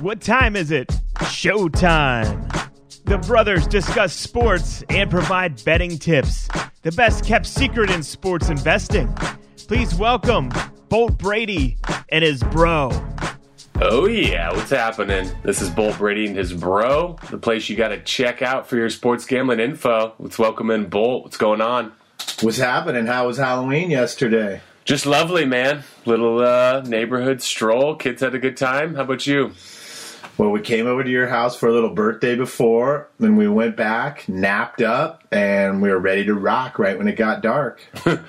What time is it? Showtime. The brothers discuss sports and provide betting tips. The best kept secret in sports investing. Please welcome Bolt Brady and his bro. Oh yeah, what's happening? This is Bolt Brady and his bro, the place you got to check out for your sports gambling info. Let's welcome in Bolt. What's going on? What's happening? How was Halloween yesterday? Just lovely, man. Little uh, neighborhood stroll. Kids had a good time. How about you? Well, we came over to your house for a little birthday before, then we went back, napped up, and we were ready to rock right when it got dark.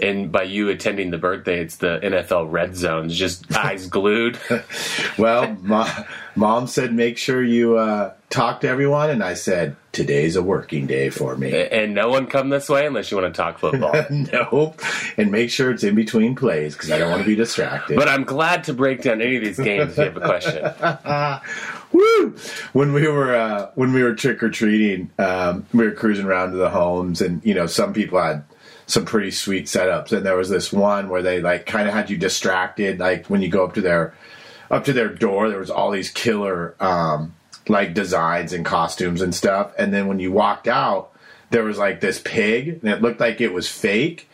And by you attending the birthday, it's the NFL red zones, just eyes glued. well, my, mom said make sure you uh, talk to everyone, and I said today's a working day for me. And no one come this way unless you want to talk football. no, and make sure it's in between plays because I don't want to be distracted. But I'm glad to break down any of these games if you have a question. Woo! When we were uh, when we were trick or treating, um, we were cruising around to the homes, and you know some people had some pretty sweet setups. And there was this one where they like kind of had you distracted, like when you go up to their up to their door, there was all these killer um, like designs and costumes and stuff. And then when you walked out, there was like this pig, and it looked like it was fake.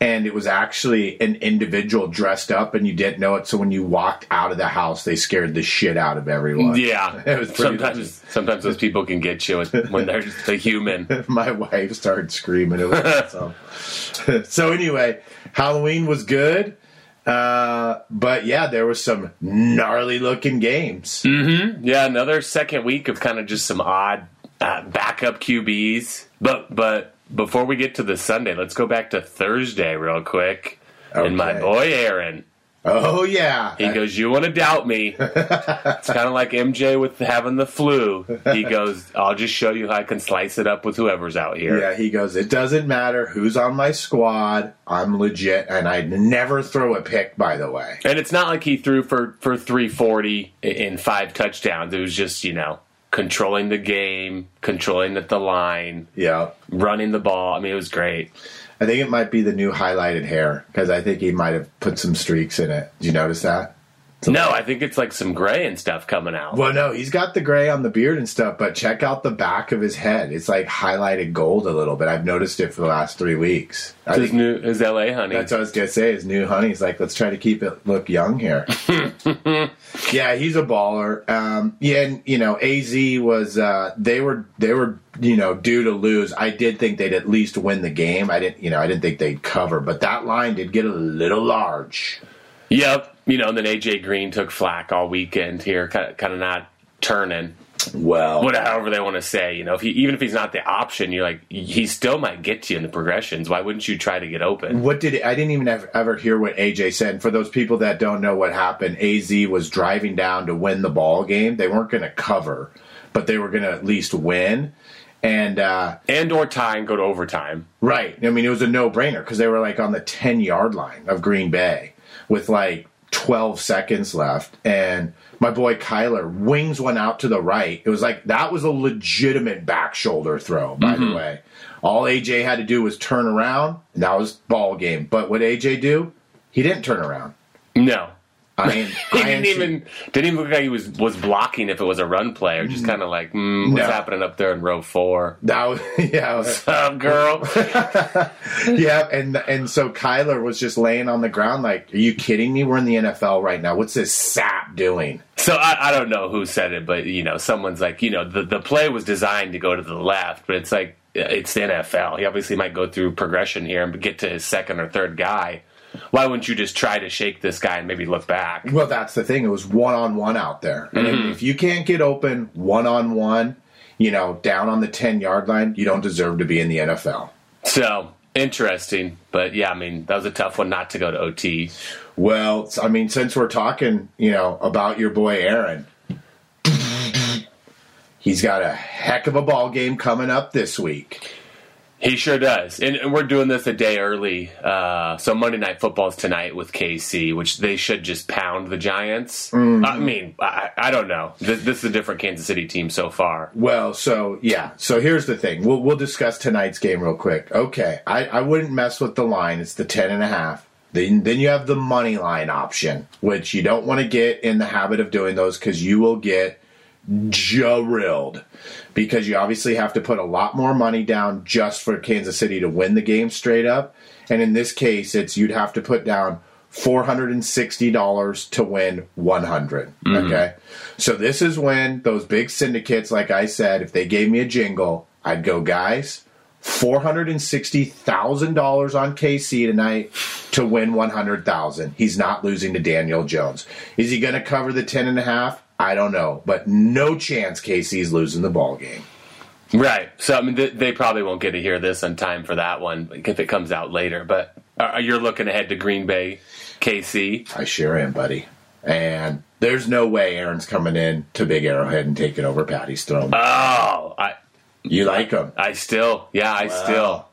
And it was actually an individual dressed up, and you didn't know it. So when you walked out of the house, they scared the shit out of everyone. Yeah, it was pretty sometimes. Sometimes those people can get you when they're just a human. My wife started screaming. It was awesome. so anyway, Halloween was good. Uh, but yeah, there was some gnarly looking games. Mm-hmm. Yeah, another second week of kind of just some odd uh, backup QBs. But but before we get to the Sunday, let's go back to Thursday real quick. Okay. And my boy Aaron, Oh yeah, he goes, "You want to doubt me?" it's kind of like MJ with having the flu. He goes, "I'll just show you how I can slice it up with whoever's out here." Yeah, he goes, It doesn't matter who's on my squad. I'm legit, and I never throw a pick, by the way. And it's not like he threw for for 340 in five touchdowns. It was just you know controlling the game, controlling the, the line, Yeah. running the ball. I mean, it was great. I think it might be the new highlighted hair because I think he might have put some streaks in it. Did you notice that? No, I think it's like some gray and stuff coming out. Well, no, he's got the gray on the beard and stuff, but check out the back of his head. It's like highlighted gold a little bit. I've noticed it for the last three weeks. I his new his LA honey. that's what I was gonna say. His new honey's like, let's try to keep it look young here. yeah, he's a baller. Um, yeah, and you know, Az was uh, they were they were you know due to lose. I did think they'd at least win the game. I didn't you know I didn't think they'd cover, but that line did get a little large. Yep. You know, and then AJ Green took flack all weekend here, kind of, kind of not turning. Well, whatever, however they want to say, you know, if he, even if he's not the option, you're like, he still might get to you in the progressions. Why wouldn't you try to get open? What did I didn't even ever, ever hear what AJ said. And for those people that don't know what happened, AZ was driving down to win the ball game. They weren't going to cover, but they were going to at least win. And uh, And or tie and go to overtime. right, I mean, it was a no brainer because they were like on the ten yard line of Green Bay with like twelve seconds left, and my boy Kyler wings one out to the right. It was like that was a legitimate back shoulder throw, by the mm-hmm. way. All AJ had to do was turn around, and that was ball game. But what AJ do? He didn't turn around. No. I mean, He didn't even didn't even look like he was was blocking if it was a run play or just kind of like mm, what's No. happening up there in row four. That was yeah, What's up, girl? yeah, and and so Kyler was just laying on the ground like, "Are you kidding me? We're in the NFL right now. What's this sap doing?" So I, I don't know who said it, but you know, someone's like, you know, the the play was designed to go to the left, but it's like it's the NFL. He obviously might go through progression here and get to his second or third guy. Why wouldn't you just try to shake this guy and maybe look back? Well, that's the thing. It was one on one out there, and Mm-hmm. if you can't get open one on one, you know, down on the ten yard line, you don't deserve to be in the NFL. So interesting, but yeah, I mean, that was a tough one not to go to OT. Well, I mean, since we're talking, you know, about your boy Aaron, he's got a heck of a ball game coming up this week. He sure does, and, and we're doing this a day early. Uh, so Monday Night Football's tonight with KC, which they should just pound the Giants. I mean, I, I don't know. This, this is a different Kansas City team so far. Well, so yeah. So here's the thing. We'll we'll discuss tonight's game real quick. Okay, I, I wouldn't mess with the line. It's the ten and a half. Then, then you have the money line option, which you don't want to get in the habit of doing those because you will get drilled. Because you obviously have to put a lot more money down just for Kansas City to win the game straight up. And in this case, it's you'd have to put down four hundred and sixty dollars to win one mm-hmm. Okay, so this is when those big syndicates, like I said, if they gave me a jingle, I'd go, guys. Four hundred and sixty thousand dollars on KC tonight to win one hundred thousand. He's not losing to Daniel Jones. Is he going to cover the ten and a half? I don't know, but no chance KC's losing the ball game. Right. So I mean, th- they probably won't get to hear this in time for that one if it comes out later. But uh, you're looking ahead to Green Bay, KC. I sure am, buddy. And there's no way Aaron's coming in to Big Arrowhead and taking over Patty's throne. Oh, I you like him? I still, yeah, I Wow. still.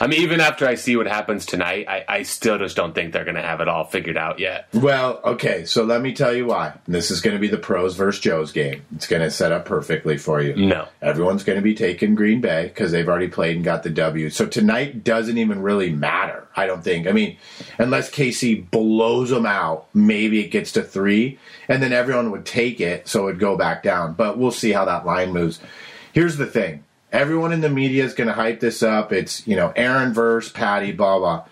I mean, even after I see what happens tonight, I, I still just don't think they're going to have it all figured out yet. Well, okay, so let me tell you why. This is going to be the pros versus Joe's game. It's going to set up perfectly for you. No. Everyone's going to be taking Green Bay because they've already played and got the W. So tonight doesn't even really matter, I don't think. I mean, unless KC blows them out, maybe it gets to three, and then everyone would take it, so it would go back down. But we'll see how that line moves. Here's the thing everyone in the media is going to hype this up. It's, you know, Aaron versus Patty, blah, blah.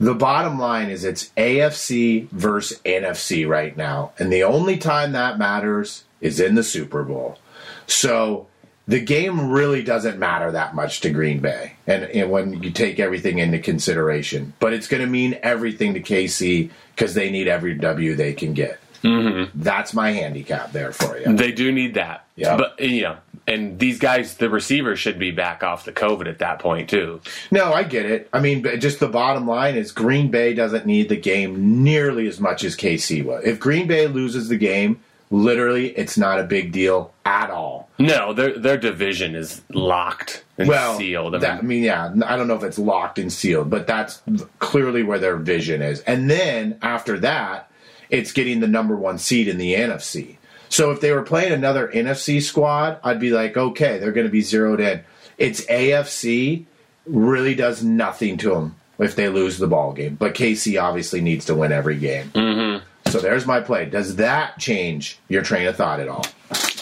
The bottom line is it's AFC versus NFC right now. And the only time that matters is in the Super Bowl. So the game really doesn't matter that much to Green Bay. And, and when you take everything into consideration, but it's going to mean everything to KC because they need every W they can get. Mm-hmm. That's my handicap there for you. They do need that. Yeah. But, you know, and these guys, the receivers should be back off the COVID at that point, too. No, I get it. I mean, just the bottom line is Green Bay doesn't need the game nearly as much as KC was. If Green Bay loses the game, literally, it's not a big deal at all. No, their their division is locked and Well, sealed. I that- I mean, mean, yeah, I don't know if it's locked and sealed, but that's clearly where their vision is. And then after that, it's getting the number one seed in the NFC. So if they were playing another NFC squad, I'd be like, okay, they're going to be zeroed in. It's AFC really does nothing to them if they lose the ball game. But KC obviously needs to win every game. Mm-hmm. So there's my play. Does that change your train of thought at all?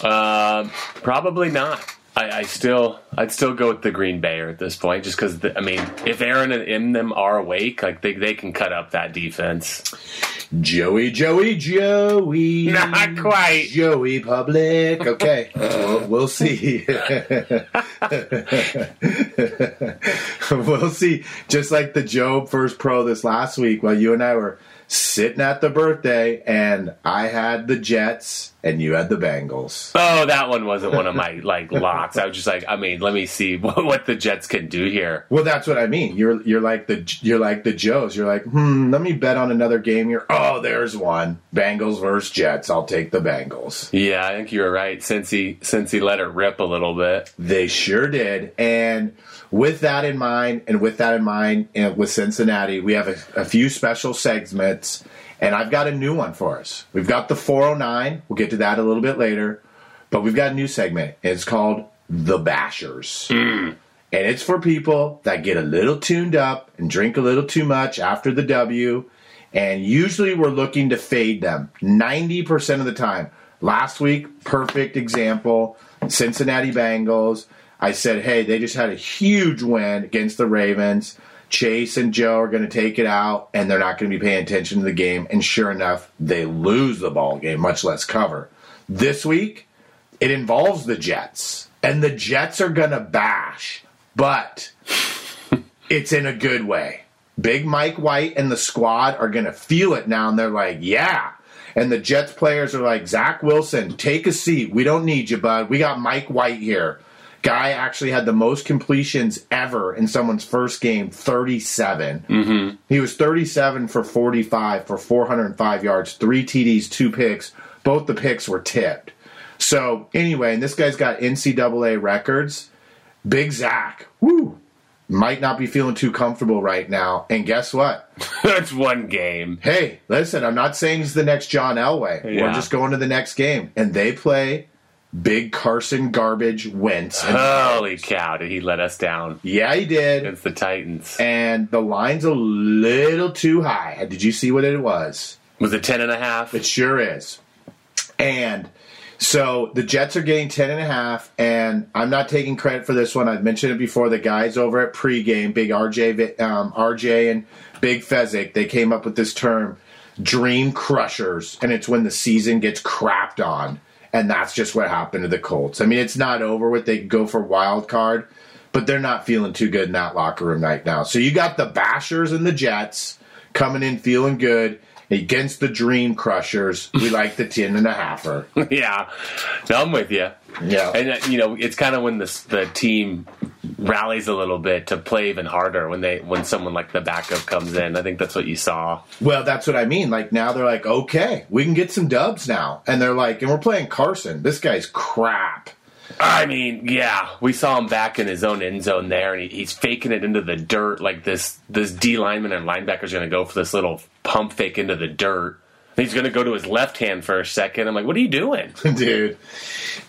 uh, probably not. I, I still, I'd still go with the Green Bayer at this point, just because I mean, if Aaron and in them are awake, like they they can cut up that defense. Joey, Joey, Joey. Not quite. Joey Public. Okay, we'll, we'll see. we'll see. Just like the Job First Pro this last week, while you and I were sitting at the birthday, and I had the Jets and you had the Bengals. Oh, that one wasn't one of my like locks. I was just like, I mean, let me see what, what the Jets can do here. Well, that's what I mean. You're you're like the you're like the Joes. You're like, hmm. Let me bet on another game here. Oh, there's one. Bengals versus Jets. I'll take the Bengals. Yeah, I think you were right. Since he since he let it rip a little bit. They sure did. And with that in mind, and with that in mind, and with Cincinnati, we have a, a few special segments, and I've got a new one for us. We've got the 409. We'll get to that a little bit later, but we've got a new segment. It's called The Bashers. Hmm. And it's for people that get a little tuned up and drink a little too much after the W. And usually we're looking to fade them 90% of the time. Last week, perfect example Cincinnati Bengals. I said, hey, they just had a huge win against the Ravens. Chase and Joe are going to take it out, and they're not going to be paying attention to the game. And sure enough, they lose the ball game, much less cover. This week, it involves the Jets, and the Jets are going to bash, but it's in a good way. Big Mike White and the squad are going to feel it now, and they're like, yeah. And the Jets players are like, Zach Wilson, take a seat. We don't need you, bud. We got Mike White here. Guy actually had the most completions ever in someone's first game, 37. Mm-hmm. He was 37 for 45 for 405 yards, three TDs, two picks. Both the picks were tipped. So, anyway, and this guy's got NCAA records. Big Zach, woo, might not be feeling too comfortable right now. And guess what? That's one game. Hey, listen, I'm not saying he's the next John Elway. We're just going to the next game. And they play Big Carson Garbage Wentz. Holy cow! Did he let us down yeah, he did. It's the Titans? And the line's a little too high. Did you see what it was? Was it ten and a half? It sure is. And so the Jets are getting 10 and a half, and I'm not taking credit for this one. I've mentioned it before. The guys over at pregame, big RJ, um, RJ and Big Fezzik, they came up with this term, dream crushers, and it's when the season gets crapped on. And that's just what happened to the Colts. I mean, it's not over with. They go for wild card, but they're not feeling too good in that locker room right now. So you got the Bashers and the Jets coming in feeling good against the Dream Crushers. We like the ten and a halfer. yeah, no, I'm with you. Yeah. And uh, you know, it's kind of when the the team rallies a little bit to play even harder when they when someone like the backup comes in. I think that's what you saw. Well, that's what I mean. Like now they're like, okay, we can get some dubs now, and they're like, and we're playing Carson. This guy's crap. I mean, yeah, we saw him back in his own end zone there, and he, he's faking it into the dirt like this. This D lineman and linebacker's going to go for this little pump fake into the dirt. He's going to go to his left hand for a second. I'm like, what are you doing? Dude,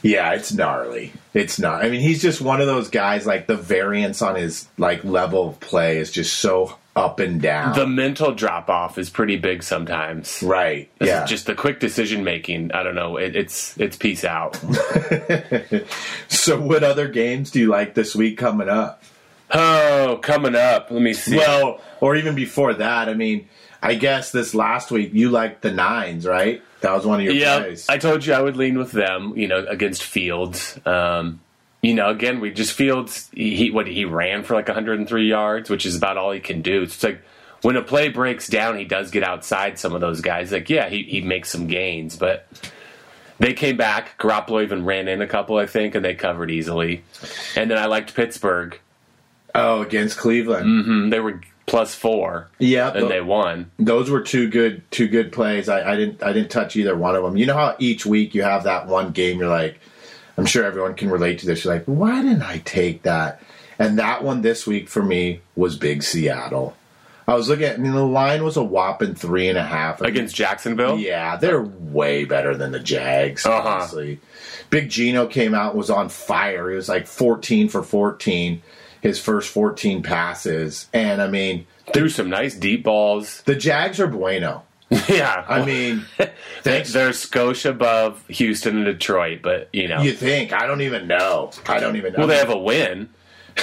yeah, it's gnarly. It's not. I mean, he's just one of those guys. Like the variance on his like level of play is just so up and down. The mental drop off is pretty big sometimes. right? This Yeah. just the quick decision making. I don't know. It, it's it's peace out. so, what other games do you like this week coming up? oh, coming up. Let me see. Well, or even before that. I mean, I guess this last week you liked the nines, right? That was one of your yeah, plays. I told you I would lean with them. You know, against Fields. Um, you know, again, we just Fields. He, what he ran for like 103 yards, which is about all he can do. It's like when a play breaks down, he does get outside some of those guys. Like, yeah, he he makes some gains, but. They came back. Garoppolo even ran in a couple, I think, and they covered easily. And then I liked Pittsburgh. oh, against Cleveland. mm-hmm. They were plus four, Yeah, and they won. those were two good two good plays. I, I didn't I didn't touch either one of them. You know how each week you have that one game you're like, I'm sure everyone can relate to this. You're like, why didn't I take that? And that one this week for me was Big Seattle. I was looking at I mean the line was a whopping three and a half Against Jacksonville? Yeah, they're way better than the Jags, Uh-huh. honestly. Big Geno came out was on fire. He was like 14 for 14, his first 14 passes. And I mean, Threw some nice deep balls. the Jags are bueno. yeah. I mean, thanks. They're Scotia above Houston and Detroit, but you know, You think? I don't even know. I don't even know. well, they have a win.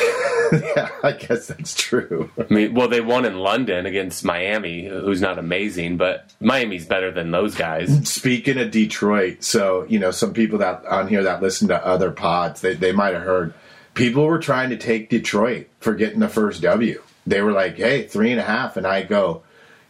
yeah, I guess that's true. I mean, well, they won in London against Miami, who's not amazing, but Miami's better than those guys. Speaking of Detroit, so you know, some people that on here that listen to other pods, they, they might have heard people were trying to take Detroit for getting the first W. They were like, "Hey, three and a half," and I go,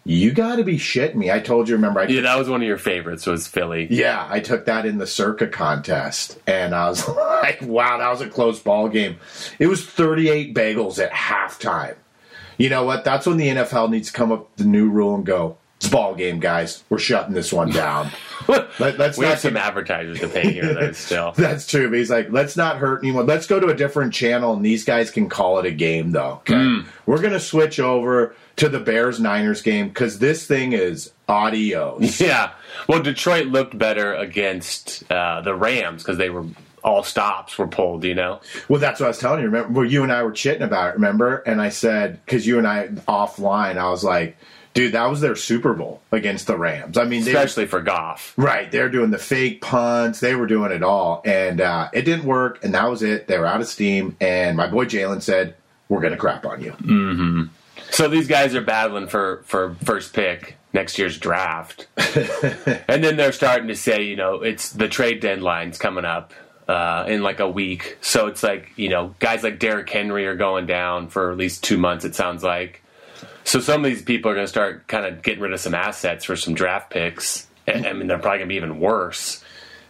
"You got to be shitting me!" I told you, remember? I Yeah, that was one of your favorites. Was Philly? Yeah, I took that in the Circa contest, and I was like, "Wow, that was a close ball game." It was 38 bagels at halftime. You know what? That's when the NFL needs to come up with the new rule and go, "It's ball game, guys. We're shutting this one down." Let, us we not have some get- advertisers to pay here, though. Still, That's true. But he's like, let's not hurt anyone. Let's go to a different channel, and these guys can call it a game, though. Okay, hmm. we're gonna switch over to the Bears Niners game because this thing is audios. yeah. Well, Detroit looked better against uh, the Rams because they were all stops were pulled. You know, Well, that's what I was telling you. Remember, well, you and I were chitting about it. Remember? And I said because you and I offline, I was like, dude, that was their Super Bowl against the Rams. I mean, they especially for Goff. right, they're doing the fake punts. They were doing it all, and uh, it didn't work. And that was it. They were out of steam. And my boy Jalen said, "We're gonna crap on you." So these guys are battling for for first pick next year's draft, and then they're starting to say, you know, it's the trade deadline's coming up uh, in like a week. So it's like you know, guys like Derrick Henry are going down for at least two months. It sounds like. So some of these people are going to start kind of getting rid of some assets for some draft picks. And, I mean, they're probably going to be even worse.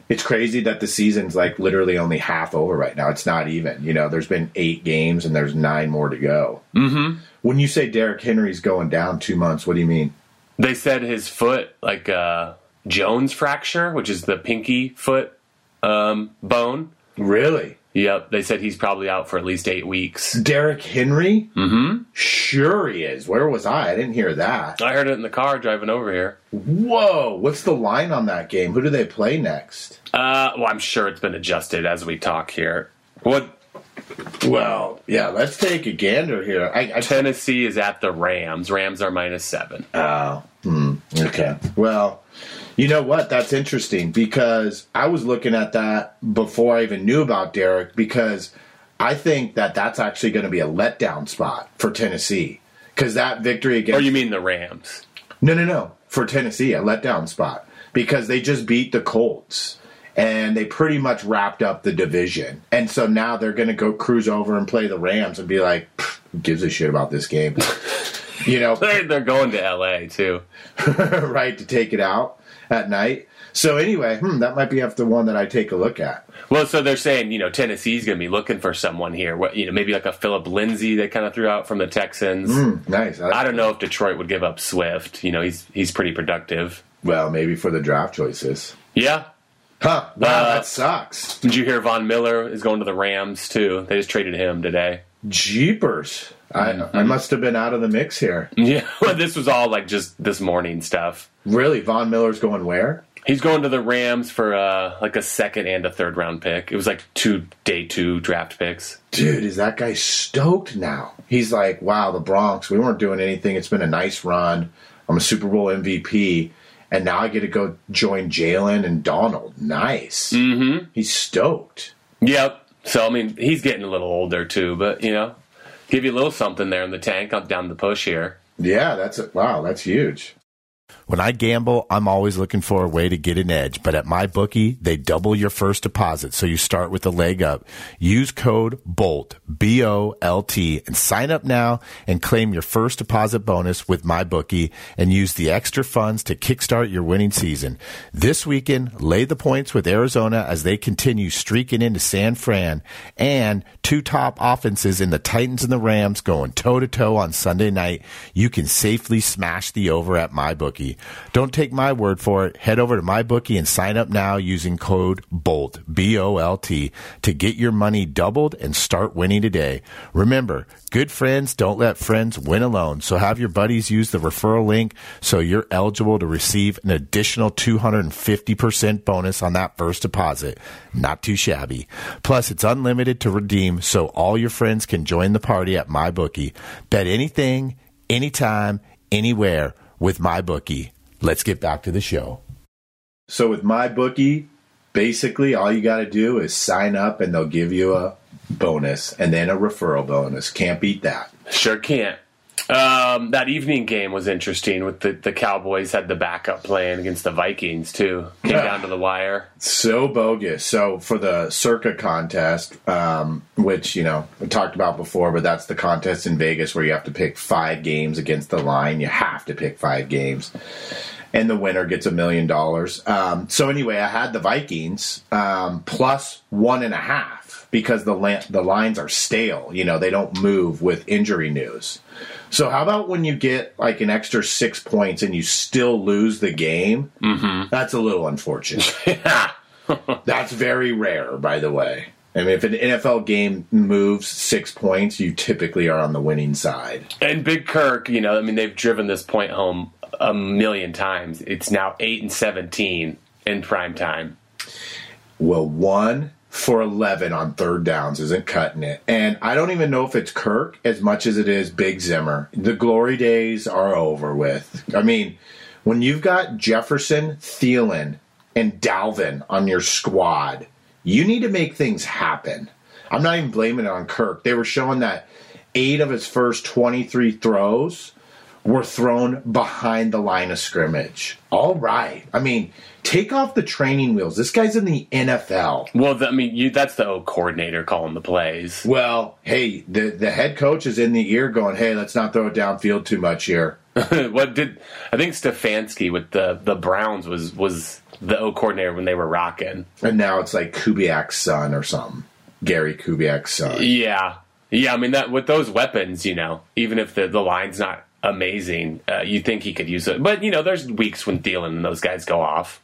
It's crazy that the season's like literally only half over right now. It's not even. You know, there's been eight games and there's nine more to go. Mm-hmm. When you say Derrick Henry's going down two months, what do you mean? They said his foot, like uh, Jones fracture, which is the pinky foot um, bone. Really? Yep, they said he's probably out for at least eight weeks. Derrick Henry? Mm-hmm. Sure he is. Where was I? I didn't hear that. I heard it in the car driving over here. Whoa, what's the line on that game? Who do they play next? Uh, well, I'm sure it's been adjusted as we talk here. What Well, yeah, let's take a gander here. I, I Tennessee is at the Rams. Rams are minus seven. Oh, hmm, okay. Well, you know what? That's interesting because I was looking at that before I even knew about Derrick because I think that that's actually going to be a letdown spot for Tennessee because that victory Or against you mean the Rams? no, no, no for Tennessee a letdown spot because they just beat the Colts and they pretty much wrapped up the division and so now they're going to go cruise over and play the Rams and be like, who gives a shit about this game? you know, They're, they're going to L.A. too. right to take it out at night. So anyway, hmm, that might be after one that I take a look at. Well, so they're saying you know Tennessee's going to be looking for someone here. What you know, maybe like a Phillip Lindsay they kind of threw out from the Texans. Hmm, nice. I don't know if Detroit would give up Swift. You know, he's he's pretty productive. Well, maybe for the draft choices. Yeah. Huh? Wow, Uh, that sucks. Did you hear Von Miller is going to the Rams too? They just traded him today. Jeepers! I I must have been out of the mix here. Yeah, well, this was all like just this morning stuff. Really, Von Miller's going where? He's going to the Rams for uh, like a second and a third round pick. It was like two day two draft picks. Dude, is that guy stoked now? He's like, wow, the Bronx. We weren't doing anything. It's been a nice run. I'm a Super Bowl MVP, and now I get to go join Jalen and Donald. Nice. Mm-hmm. He's stoked. Yep. So I mean, he's getting a little older too, but you know, give you a little something there in the tank up down the push here. Yeah, that's it. Wow, that's huge. When I gamble, I'm always looking for a way to get an edge, but at my bookie, they double your first deposit, so you start with a leg up. Use code BOLT, B O L T, and sign up now and claim your first deposit bonus with my bookie and use the extra funds to kickstart your winning season. This weekend, lay the points with Arizona as they continue streaking into San Fran and two top offenses in the Titans and the Rams going toe to toe on Sunday night. You can safely smash the over at my bookie. Don't take my word for it. Head over to my bookie and sign up now using code BOLT, B O L T, to get your money doubled and start winning today. Remember, good friends don't let friends win alone. So have your buddies use the referral link so you're eligible to receive an additional 250% bonus on that first deposit. Not too shabby. Plus, it's unlimited to redeem so all your friends can join the party at my bookie. Bet anything, anytime, anywhere with my bookie. Let's get back to the show. So with my bookie, basically all you got to do is sign up, and they'll give you a bonus and then a referral bonus. Can't beat that. Sure can't. Um, that evening game was interesting. With the the Cowboys had the backup playing against the Vikings too. Came Yeah. down to the wire. So bogus. So for the Circa contest, um, which you know we talked about before, but that's the contest in Vegas where you have to pick five games against the line. You have to pick five games, and the winner gets a million dollars. Um, so anyway, I had the Vikings um, plus one and a half because the la- the lines are stale. You know they don't move with injury news. So how about when you get like an extra six points and you still lose the game? Mm-hmm. That's a little unfortunate. That's very rare, by the way. I mean, if an NFL game moves six points, you typically are on the winning side. And Big Kirk, you know, I mean, they've driven this point home a million times. It's now eight and seventeen in prime time. Well, one for 11 on third downs isn't cutting it. And I don't even know if it's Kirk as much as it is Big Zimmer. The glory days are over with. I mean, when you've got Jefferson, Thielen, and Dalvin on your squad, you need to make things happen. I'm not even blaming it on Kirk. They were showing that eight of his first 23 throws were thrown behind the line of scrimmage. All right. I mean, take off the training wheels. This guy's in the NFL. Well, the, I mean, you, that's the O coordinator calling the plays. Well, hey, the the head coach is in the ear going, "Hey, let's not throw it downfield too much here." what did I think Stefanski with the the Browns was was the O coordinator when they were rocking. And now it's like Kubiak's son or something. Gary Kubiak's son. Yeah, yeah. I mean that with those weapons, you know, even if the the line's not amazing. Uh, you think he could use it, but you know, there's weeks when Thielen and those guys go off.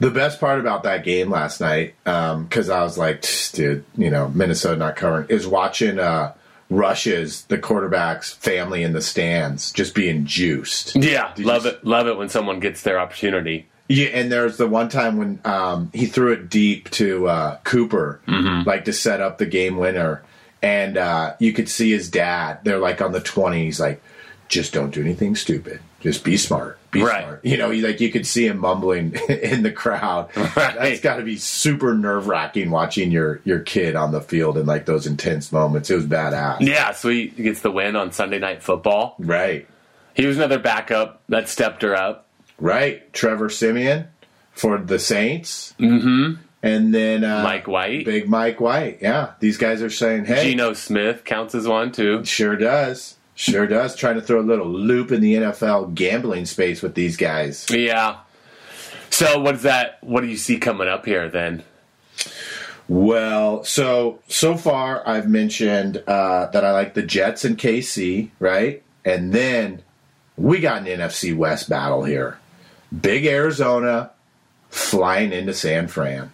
The best part about that game last night, because I was like, dude, you know, Minnesota not covering, is watching uh, Rush's the quarterback's family in the stands just being juiced. Yeah, Did love you- it. Love it when someone gets their opportunity. Yeah, and there's the one time when um, he threw it deep to uh, Cooper, like to set up the game winner, and uh, you could see his dad. They're like on the twenties, like just don't do anything stupid, just be smart, be Right. smart. You know, you, like you could see him mumbling in the crowd. That's got to be super nerve wracking watching your your kid on the field in like those intense moments. It was badass, Yeah, so he gets the win on Sunday Night Football. right? He was another backup that stepped her up. Right, Trevor Siemian for the Saints. Mm-hmm. And then uh, Mike White. Big Mike White. Yeah, these guys are saying, "Hey, Geno Smith counts as one too. sure does, sure does." Trying to throw a little loop in the NFL gambling space with these guys. Yeah. So what is that? What do you see coming up here then? Well, so so far I've mentioned uh, that I like the Jets and KC, right? And then we got an NFC West battle here. Big Arizona flying into San Fran.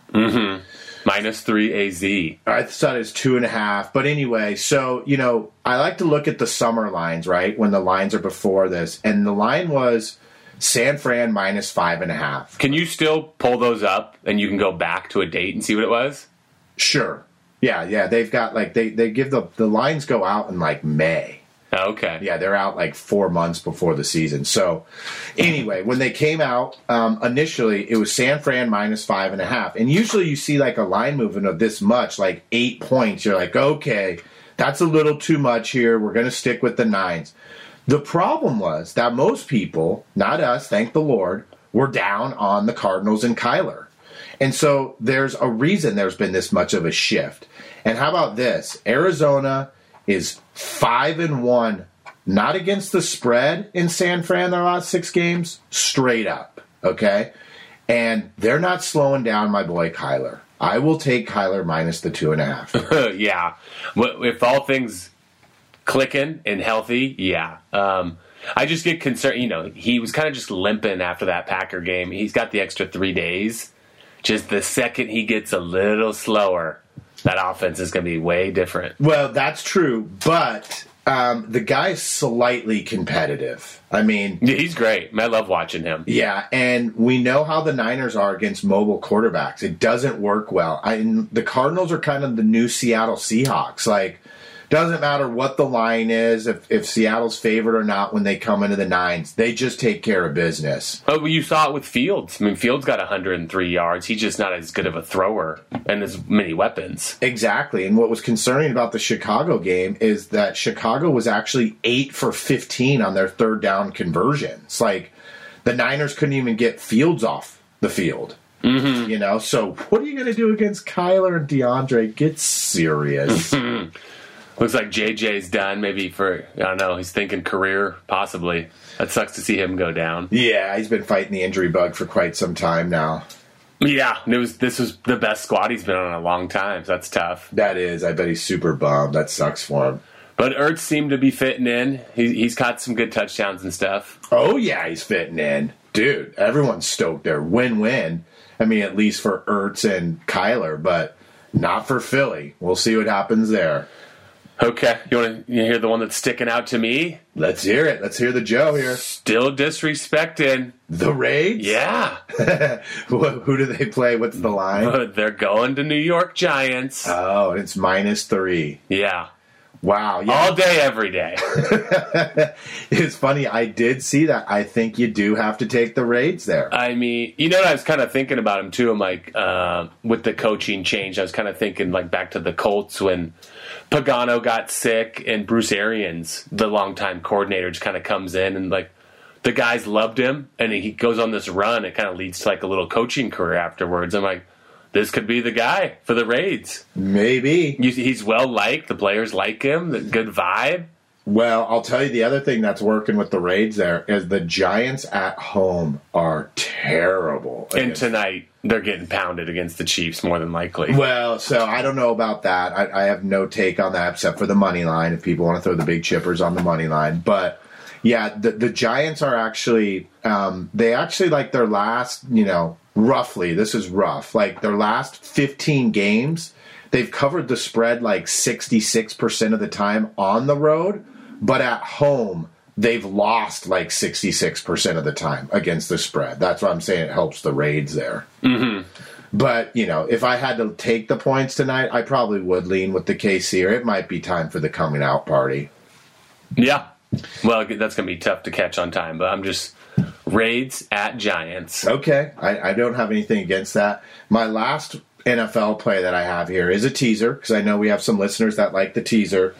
Minus three AZ. I thought it was two and a half. But anyway, so, you know, I like to look at the summer lines, right? When the lines are before this. And the line was San Fran minus five and a half. Can you still pull those up and you can go back to a date and see what it was? Sure. Yeah, yeah. They've got like, they, they give the, the lines go out in like May. Oh, Okay. Yeah, they're out like four months before the season. So, anyway, when they came out um, initially, it was San Fran minus five and a half. And usually you see like a line movement of this much, like eight points. You're like, okay, that's a little too much here. We're going to stick with the nines. The problem was that most people, not us, thank the Lord, were down on the Cardinals and Kyler. And so there's a reason there's been this much of a shift. And how about this? Arizona is five and one, not against the spread in San Fran their last six games, straight up. Okay? And they're not slowing down my boy Kyler. I will take Kyler minus the two and a half. yeah. If all things clicking and healthy, yeah. Um, I just get concerned. You know, he was kind of just limping after that Packer game. He's got the extra three days. Just the second he gets a little slower, that offense is going to be way different. Well, that's true, but um, the guy's slightly competitive. I mean, Yeah, he's great. I love watching him. Yeah, and we know how the Niners are against mobile quarterbacks. It doesn't work well. I, the Cardinals are kind of the new Seattle Seahawks. Like, doesn't matter what the line is, if, if Seattle's favored or not when they come into the nines, they just take care of business. Oh, well, you saw it with Fields. I mean, Fields got 103 yards. He's just not as good of a thrower and as many weapons. Exactly. And what was concerning about the Chicago game is that Chicago was actually 8 for 15 on their third down conversions. Like, the Niners couldn't even get Fields off the field. Mm-hmm. You know, so what are you going to do against Kyler and DeAndre? Get serious. Looks like JJ's done. Maybe for I don't know. He's thinking career, possibly. That sucks to see him go down. yeah, he's been fighting the injury bug for quite some time now. Yeah, it was. This was the best squad he's been on in a long time. So that's tough. That is, I bet he's super bummed. That sucks for him. But Ertz seemed to be fitting in. He, he's caught some good touchdowns and stuff. Oh, yeah, he's fitting in. Dude, everyone's stoked there. Win win. I mean, at least for Ertz and Kyler, but not for Philly. We'll see what happens there. Okay, you want to hear the one that's sticking out to me? Let's hear it. Let's hear the Joe here. Still disrespecting The Raids? Yeah, who, who do they play? What's the line? they're going to New York Giants. Oh, it's minus three. Yeah, Wow. Yeah. all day, every day. it's funny. I did see that. I think you do have to take the Raids there. I mean, you know, what I was kind of thinking about him too. I'm like, uh, with the coaching change, I was kind of thinking like back to the Colts when Pagano got sick and Bruce Arians, the longtime coordinator, just kind of comes in and like the guys loved him and he goes on this run. It kind of leads to like a little coaching career afterwards. I'm like, this could be the guy for the Raids. Maybe. You- He's well liked. The players like him. The good vibe. Well, I'll tell you the other thing that's working with the Raids there is the Giants at home are terrible. And tonight they're getting pounded against the Chiefs more than likely. well, so I don't know about that. I, I have no take on that except for the money line. If people want to throw the big chippers on the money line, but Yeah, the the Giants are actually um, they actually like their last, you know, roughly. This is rough. Like their last 15 games, they've covered the spread like 66% of the time on the road, but at home they've lost like 66% of the time against the spread. That's why I'm saying it helps the Raids there. Mm-hmm. But, you know, if I had to take the points tonight, I probably would lean with the KC, or it might be time for the coming out party. Yeah. Well, that's going to be tough to catch on time, but I'm just Raids at Giants. Okay. I, I don't have anything against that. My last NFL play that I have here is a teaser because I know we have some listeners that like the teaser.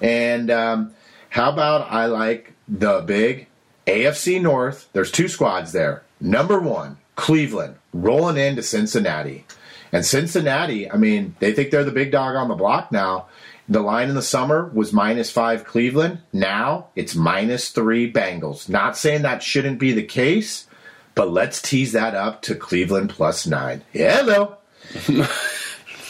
And um, how about I like the big AFC North? There's two squads there. Number one, Cleveland rolling into Cincinnati. And Cincinnati, I mean, they think they're the big dog on the block now. The line in the summer was minus five Cleveland. Now it's minus three Bengals. Not saying that shouldn't be the case, but let's tease that up to Cleveland plus nine. Hello.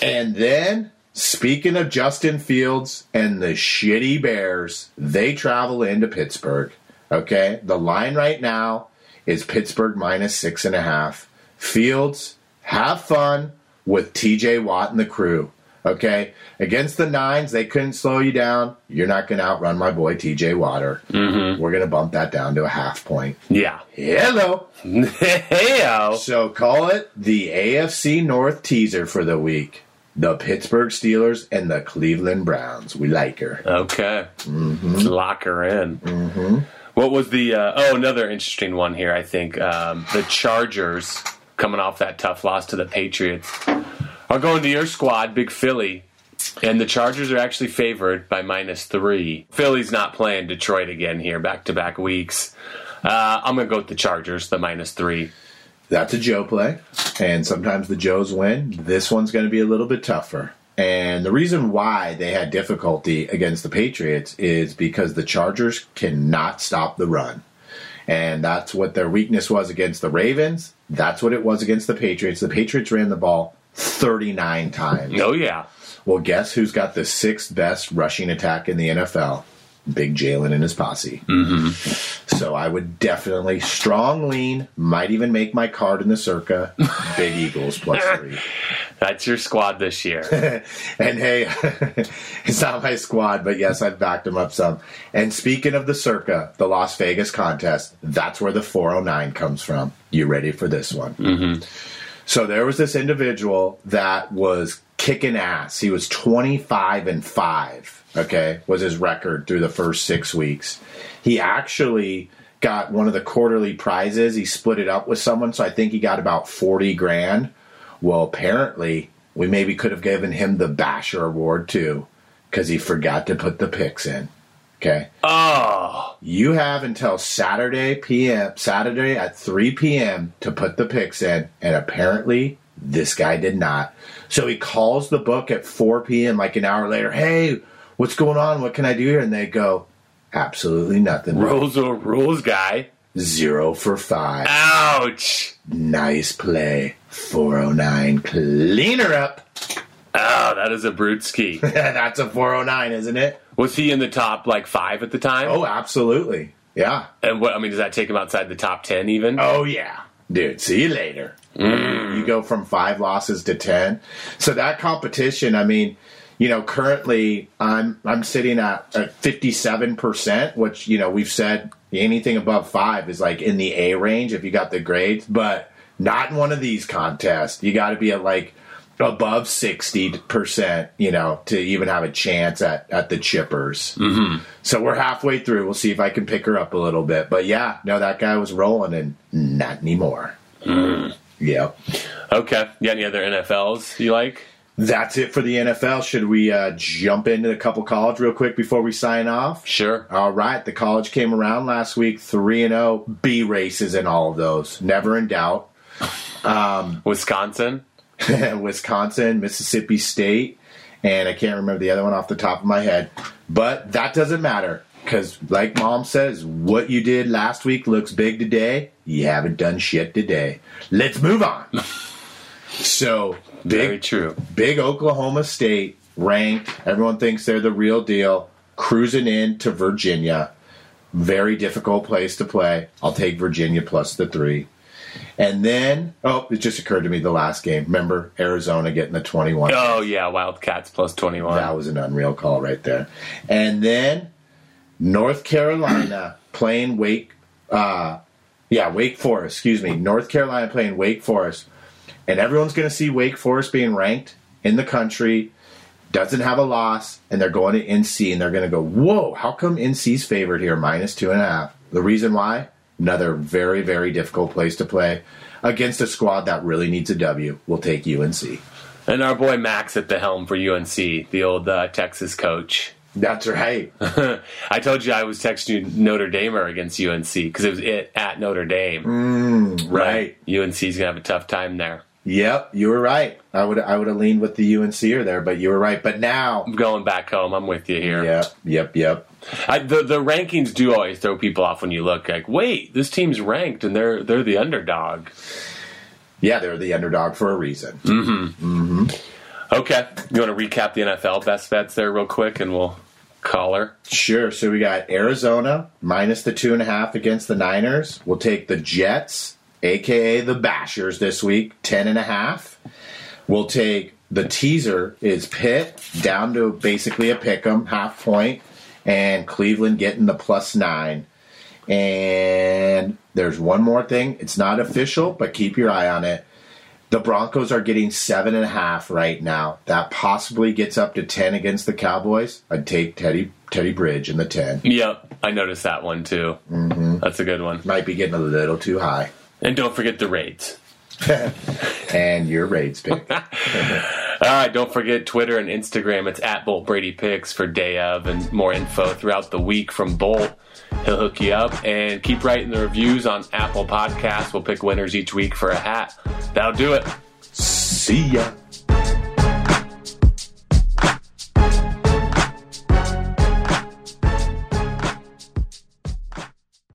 and then, speaking of Justin Fields and the shitty Bears, they travel into Pittsburgh. Okay. The line right now is Pittsburgh minus six and a half. Fields, have fun with TJ Watt and the crew. Okay, against the nines, they couldn't slow you down. You're not going to outrun my boy TJ Water. Mm-hmm. We're going to bump that down to a half point. Yeah. Hello. Heyo. So call it the AFC North teaser for the week. The Pittsburgh Steelers and the Cleveland Browns. We like her. Okay. Mm-hmm. Lock her in. Mm-hmm. What was the? Uh, oh, another interesting one here. I think um, the Chargers coming off that tough loss to the Patriots are going to your squad, Big Philly. And the Chargers are actually favored by minus three. Philly's not playing Detroit again here, back to back weeks. Uh, I'm going to go with the Chargers, the minus three. That's a Joe play, and sometimes the Joes win. This one's going to be a little bit tougher. And the reason why they had difficulty against the Patriots is because the Chargers cannot stop the run. And that's what their weakness was against the Ravens. That's what it was against the Patriots. The Patriots ran the ball 39 times. Oh, yeah. Well, guess who's got the sixth best rushing attack in the NFL? Big Jalen and his posse. Mm-hmm. So I would definitely strong lean, might even make my card in the circa. Big Eagles plus three. That's your squad this year. and hey, it's not my squad, but yes, I've backed them up some. And speaking of the circa, the Las Vegas contest, that's where the 409 comes from. You ready for this one? Mm-hmm. So there was this individual that was kicking ass. He was 25 and 5, okay, was his record through the first six weeks. He actually got one of the quarterly prizes. He split it up with someone, so I think he got about 40 grand. Well, apparently, we maybe could have given him the Basher Award too, because he forgot to put the picks in. Okay. Oh. You have until Saturday PM, Saturday at 3 p.m. to put the picks in, and apparently this guy did not. So he calls the book at 4 p.m. like an hour later. Hey, what's going on? What can I do here? And they go, absolutely nothing. Rules or rules, guy. Zero for five. Ouch. Nice play. 409. Cleaner up. Oh, that is a brute ski. That's a 409, isn't it? Was he in the top like five at the time? Oh, absolutely. Yeah. And what I mean, does that take him outside the top ten even? Oh yeah, dude. See you later. Mm. You go from five losses to ten. So that competition, I mean, you know, currently I'm I'm sitting at fifty seven percent, which you know we've said anything above five is like in the A range if you got the grades, but not in one of these contests. You got to be at like above 60%, you know, to even have a chance at, at the chippers. Mm-hmm. So we're halfway through. We'll see if I can pick her up a little bit. But yeah, no, that guy was rolling and not anymore. Mm. Yep. Okay. You got any other NFLs you like? That's it for the NFL. Should we uh, jump into a couple college real quick before we sign off? Sure. All right. The college came around last week, 3 and 0, B races in all of those. Never in doubt. Um, Wisconsin? Wisconsin, Mississippi State, and I can't remember the other one off the top of my head. But that doesn't matter because, like mom says, what you did last week looks big today. You haven't done shit today. Let's move on. so, big, Very true. big Oklahoma State ranked. Everyone thinks they're the real deal. Cruising in to Virginia. Very difficult place to play. I'll take Virginia plus the three. And then, oh, it just occurred to me the last game. Remember Arizona getting the 21? Oh yeah, Wildcats plus twenty one. That was an unreal call right there. And then North Carolina playing Wake, uh, yeah, Wake Forest, excuse me. North Carolina playing Wake Forest. And everyone's going to see Wake Forest being ranked in the country, doesn't have a loss, and they're going to NC and they're going to go, whoa, how come NC's favored here, minus two and a half? The reason why? Another very, very difficult place to play against a squad that really needs a W. We'll take UNC. And our boy Mack at the helm for UNC, the old uh, Texas coach. That's right. I told you I was texting you Notre Damer against UNC because it was it at Notre Dame. Mm, right. UNC's gonna have a tough time there. Yep, you were right. I would I would have leaned with the UNCer there, but you were right. But now, I'm going back home. I'm with you here. yep, yep, yep. I, the the rankings do always throw people off when you look like, wait, this team's ranked and they're they're the underdog. Yeah, they're the underdog for a reason. Mm-hmm. Mm-hmm. Okay, you want to recap the NFL best bets there real quick, and we'll call her. Sure. So we got Arizona minus the two and a half against the Niners. We'll take the Jets, aka the Bashers, this week, ten and a half. We'll take the teaser is Pitt down to basically a pick 'em, half point, and Cleveland getting the plus nine. And there's one more thing. It's not official, but keep your eye on it. The Broncos are getting seven and a half right now. That possibly gets up to ten against the Cowboys. I'd take Teddy Teddy Bridge in the ten. Yep, I noticed that one too. Mm-hmm. That's a good one. Might be getting a little too high. And don't forget the raids. and your raids pick. All right, don't forget Twitter and Instagram. It's at Bolt Brady Picks for day of and more info throughout the week from Bolt. He'll hook you up and keep writing the reviews on Apple Podcasts. We'll pick winners each week for a hat. That'll do it. See ya.